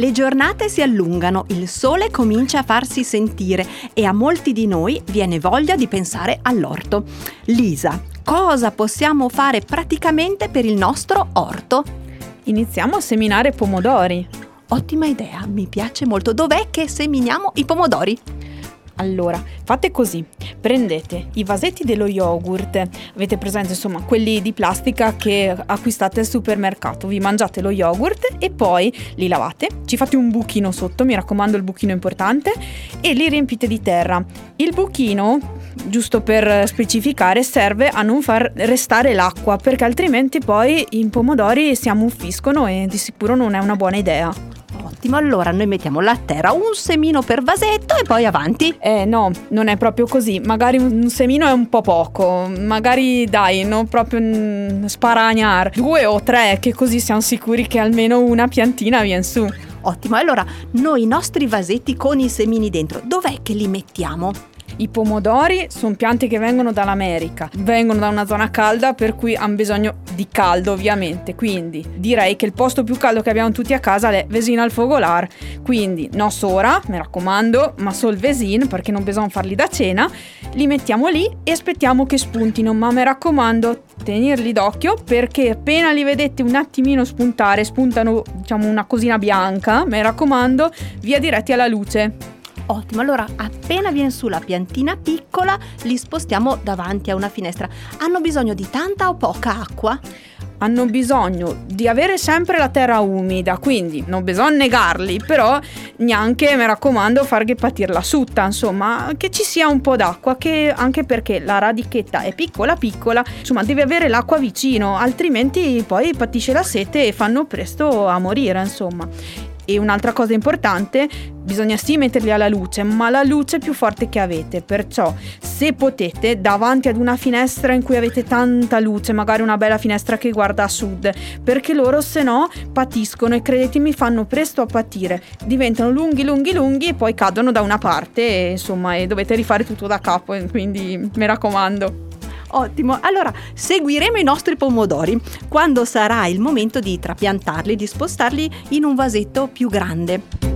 Le giornate si allungano, il sole comincia a farsi sentire e a molti di noi viene voglia di pensare all'orto. Lisa, cosa possiamo fare praticamente per il nostro orto? Iniziamo a seminare pomodori. Ottima idea, mi piace molto. Dov'è che seminiamo i pomodori? Allora, fate così, prendete i vasetti dello yogurt, avete presente insomma quelli di plastica che acquistate al supermercato, vi mangiate lo yogurt e poi li lavate, ci fate un buchino sotto, mi raccomando il buchino importante, e li riempite di terra. Il buchino, giusto per specificare, serve a non far restare l'acqua perché altrimenti poi i pomodori si ammuffiscono e di sicuro non è una buona idea. Ottimo, allora noi mettiamo la terra, un semino per vasetto e poi avanti. Eh no, non è proprio così. Magari un semino è un po' poco. Magari dai, non proprio mm, sparagnar. Due o tre, che così siamo sicuri che almeno una piantina viene su. Ottimo, allora noi i nostri vasetti con i semini dentro, dov'è che li mettiamo? I pomodori sono piante che vengono dall'America, vengono da una zona calda per cui hanno bisogno di caldo ovviamente, quindi direi che il posto più caldo che abbiamo tutti a casa è Vesina al fogolar, quindi no sora, mi raccomando, ma sol Vesin perché non bisogna farli da cena, li mettiamo lì e aspettiamo che spuntino, ma mi raccomando tenerli d'occhio perché appena li vedete un attimino spuntare, spuntano diciamo una cosina bianca, mi raccomando, via diretti alla luce. Ottimo, allora appena viene su la piantina piccola li spostiamo davanti a una finestra. Hanno bisogno di tanta o poca acqua? hanno bisogno di avere sempre la terra umida, quindi non bisogna negarli, però neanche, mi raccomando, far che patir la sutta, insomma, che ci sia un po' d'acqua, che anche perché la radichetta è piccola piccola, insomma, deve avere l'acqua vicino, altrimenti poi patisce la sete e fanno presto a morire, insomma. E un'altra cosa importante, bisogna sì metterli alla luce, ma la luce più forte che avete. Perciò, se potete, davanti ad una finestra in cui avete tanta luce, magari una bella finestra che guarda a sud, perché loro se no patiscono e credetemi fanno presto a patire. Diventano lunghi, lunghi, lunghi e poi cadono da una parte e insomma e dovete rifare tutto da capo, quindi mi raccomando. Ottimo, allora seguiremo i nostri pomodori quando sarà il momento di trapiantarli, di spostarli in un vasetto più grande.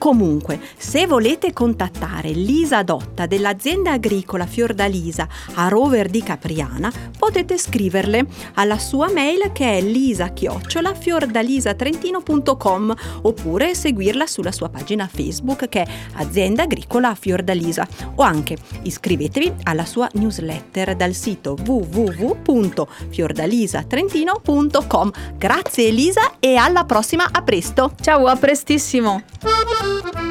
Comunque, se volete contattare Lisa Dotta dell'azienda agricola Fiordalisa a Rover di Capriana, potete scriverle alla sua mail che è lisa-fiordalisatrentino.com oppure seguirla sulla sua pagina Facebook che è Azienda Agricola Fiordalisa o anche iscrivetevi alla sua newsletter dal sito www.fiordalisatrentino.com. Grazie Elisa e alla prossima, a presto! Ciao, a prestissimo!